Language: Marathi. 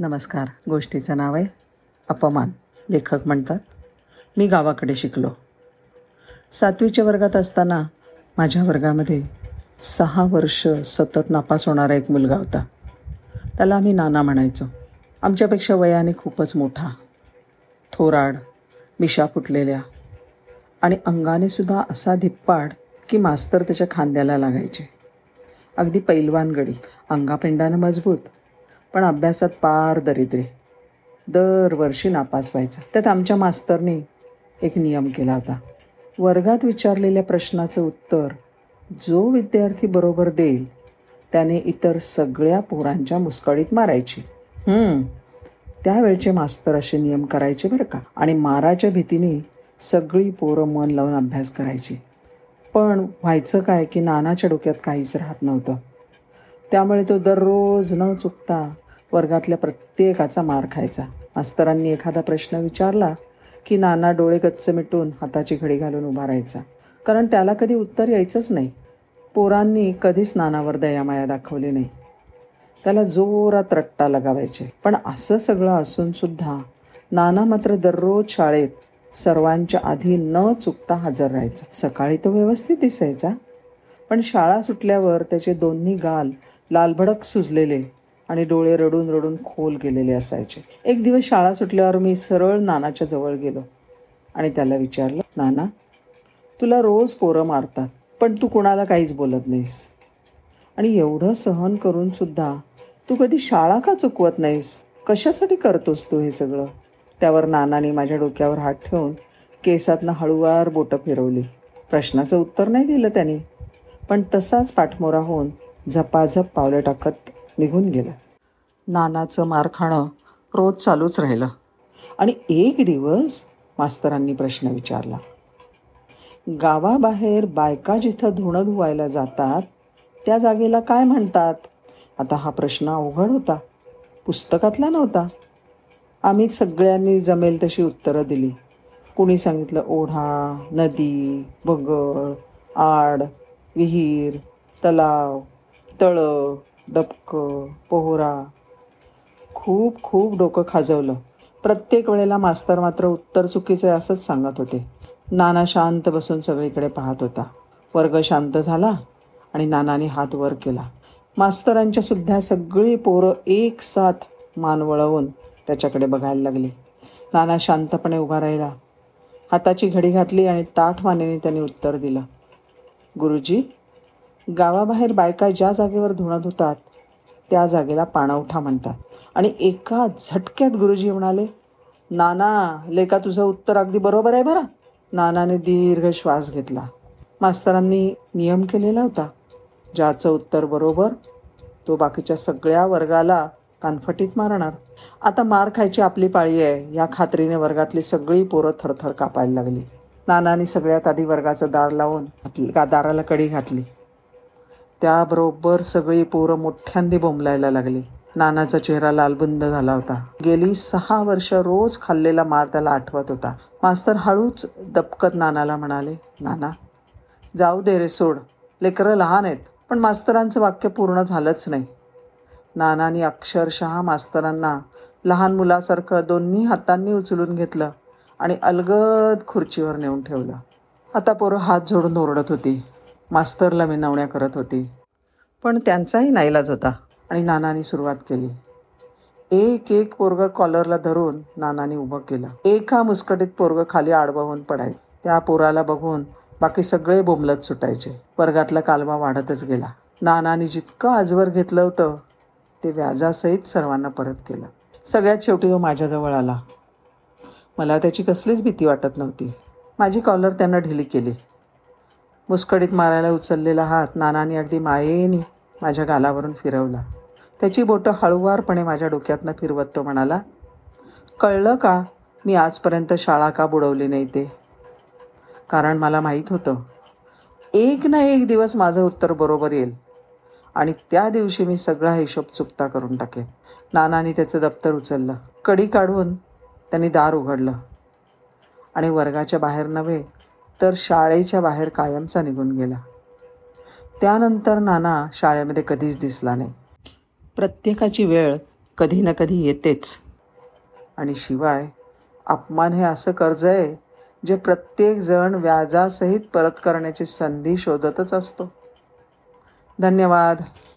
नमस्कार. गोष्टीचं नाव आहे अपमान. लेखक म्हणतात मी गावाकडे शिकलो. सातवीच्या वर्गात असताना माझ्या वर्गामध्ये सहा वर्ष सतत नापास होणारा एक मुलगा होता. त्याला आम्ही नाना म्हणायचो. आमच्यापेक्षा वयाने खूपच मोठा. थोराड मिशा फुटलेल्या आणि अंगाने सुद्धा असा धिप्पाड की मास्तर त्याच्या खांद्याला लागायचे. अगदी पैलवानगडी अंगापिंडानं मजबूत. पण अभ्यासात पार दरिद्रे. दरवर्षी नापास व्हायचा. त्यात आमच्या मास्तरने एक नियम केला होता. वर्गात विचारलेल्या प्रश्नाचं उत्तर जो विद्यार्थी बरोबर देईल त्याने इतर सगळ्या पोरांच्या मुस्कळीत मारायची. त्यावेळचे मास्तर असे नियम करायचे बरं का? आणि माराच्या भीतीने सगळी पोरं मन लावून अभ्यास करायची. पण व्हायचं काय की नानाच्या डोक्यात काहीच राहत नव्हतं. त्यामुळे तो दररोज न चुकता वर्गातल्या प्रत्येकाचा मार खायचा. मास्तरांनी एखादा प्रश्न विचारला की नाना डोळे गच्च मिटून हाताची घडी घालून उभा राहायचा. कारण त्याला कधी उत्तर यायचंच नाही. पोरांनी कधीच नानावर दयामाया दाखवली नाही. त्याला जोरात रट्टा लगावायचे. पण असं सगळं असूनसुद्धा नाना मात्र दररोज शाळेत सर्वांच्या आधी न चुकता हजर राहायचा. सकाळी तो व्यवस्थित दिसायचा. पण शाळा सुटल्यावर त्याचे दोन्ही गाल लालभडक सुजलेले आणि डोळे रडून रडून खोल गेलेले असायचे. एक दिवस शाळा सुटल्यावर मी सरळ नानाच्या जवळ गेलो आणि त्याला विचारलं नाना तुला रोज पोरं मारतात पण तू कुणाला काहीच बोलत नाहीस. आणि एवढं सहन करून सुद्धा तू कधी शाळा का चुकवत नाहीस? कशासाठी करतोस तू हे सगळं? त्यावर नानाने माझ्या डोक्यावर हात ठेवून केसातनं हळूवार बोटं फिरवली. प्रश्नाचं उत्तर नाही दिलं त्याने पण तसाच पाठमोरा होऊन झपाझप पावलं टाकत निघून गेला. नानाचं मार खाणं रोज चालूच राहिलं. आणि एक दिवस मास्तरांनी प्रश्न विचारला. गावाबाहेर बायका जिथं धुणं धुवायला जातात त्या जागेला काय म्हणतात? आता हा प्रश्न अवघड होता. पुस्तकातला नव्हता. आम्ही सगळ्यांनी जमेल तशी उत्तरं दिली. कुणी सांगितलं ओढा नदी बगळ आड विहीर तलाव तळं डबकं पोहरा. खूप खूप डोकं खाजवलं. प्रत्येक वेळेला मास्तर मात्र उत्तर चुकीचं आहे असंच सांगत होते. नाना शांत बसून सगळीकडे पाहत होता. वर्ग शांत झाला आणि नानाने हात वर केला. मास्तरांच्या सुद्धा सगळी पोरं एक साथ मान वळवून त्याच्याकडे बघायला लागली. नाना शांतपणे उभा राहिला. हाताची घडी घातली आणि ताठ मानेने त्याने उत्तर दिलं. गुरुजी गावाबाहेर बायका ज्या जागेवर धुणं धुतात त्या जागेला पाणवठा म्हणतात. आणि एका झटक्यात गुरुजी म्हणाले नाना लेका तुझं उत्तर अगदी बरोबर आहे बरं. नानाने दीर्घ श्वास घेतला. मास्तरांनी नियम केलेला होता. ज्याचं उत्तर बरोबर तो बाकीच्या सगळ्या वर्गाला कानफटीत मारणार. आता मार खायची आपली पाळी आहे या खात्रीने वर्गातली सगळी पोरं थरथर कापायला लागली. नानाने सगळ्यात आधी वर्गाचं दार लावून का दाराला कडी घातली. त्याबरोबर सगळी पोरं मोठ्यांदी बोंबलायला लागली. नानाचा चेहरा लालबुंद झाला होता. गेली सहा वर्ष रोज खाल्लेला मार त्याला आठवत होता. मास्तर हळूच दपकत नानाला म्हणाले नाना जाऊ दे रे सोड. लेकरं लहान आहेत पण मास्तरांचं वाक्य पूर्ण झालंच नाही. नानानी अक्षरशः मास्तरांना लहान मुलासारखं दोन्ही हातांनी उचलून घेतलं आणि अलगद खुर्चीवर नेऊन ठेवलं. आता पोरं हात जोडून ओरडत होती. मास्तरला विनवण्या करत होती. पण त्यांचाही नाईलाज होता. आणि नानानी सुरुवात केली. एक एक पोरगं कॉलरला धरून नानाने उभं केलं. एका मुस्कटीत पोरगं खाली आडवं होऊन पडायचं त्या पोराला बघून बाकी सगळे बोंबलत सुटायचे. वर्गातला कालवा वाढतच गेला. नानाने जितकं आजवर घेतलं होतं ते व्याजासहित सर्वांना परत केलं. सगळ्यात शेवटी तो माझ्याजवळ आला. मला त्याची कसलीच भीती वाटत नव्हती. माझी कॉलर त्यानं ढिली केली. मुस्कडीत मारायला उचललेला हात नानाने अगदी मायेने माझ्या गालावरून फिरवला. त्याची बोटं हळूवारपणे माझ्या डोक्यातनं फिरवत तो म्हणाला कळलं का मी आजपर्यंत शाळा का बुडवली नाही ते? कारण मला माहीत होतं एक ना एक दिवस माझं उत्तर बरोबर येईल आणि त्या दिवशी मी सगळा हिशोब चुकता करून टाकेन. नानाने त्याचं दप्तर उचललं कडी काढून त्यांनी दार उघडलं. आणि वर्गाच्या बाहेर नव्हे तर शाळेच्या बाहेर कायमचा निघून गेला. त्यानंतर नाना शाळेमध्ये कधीच दिसला नाही. प्रत्येकाची वेळ कधी ना कधी येतेच. आणि शिवाय अपमान हे असं कर्ज आहे जे प्रत्येकजण व्याजासहित परत करण्याची संधी शोधतच असतो. धन्यवाद.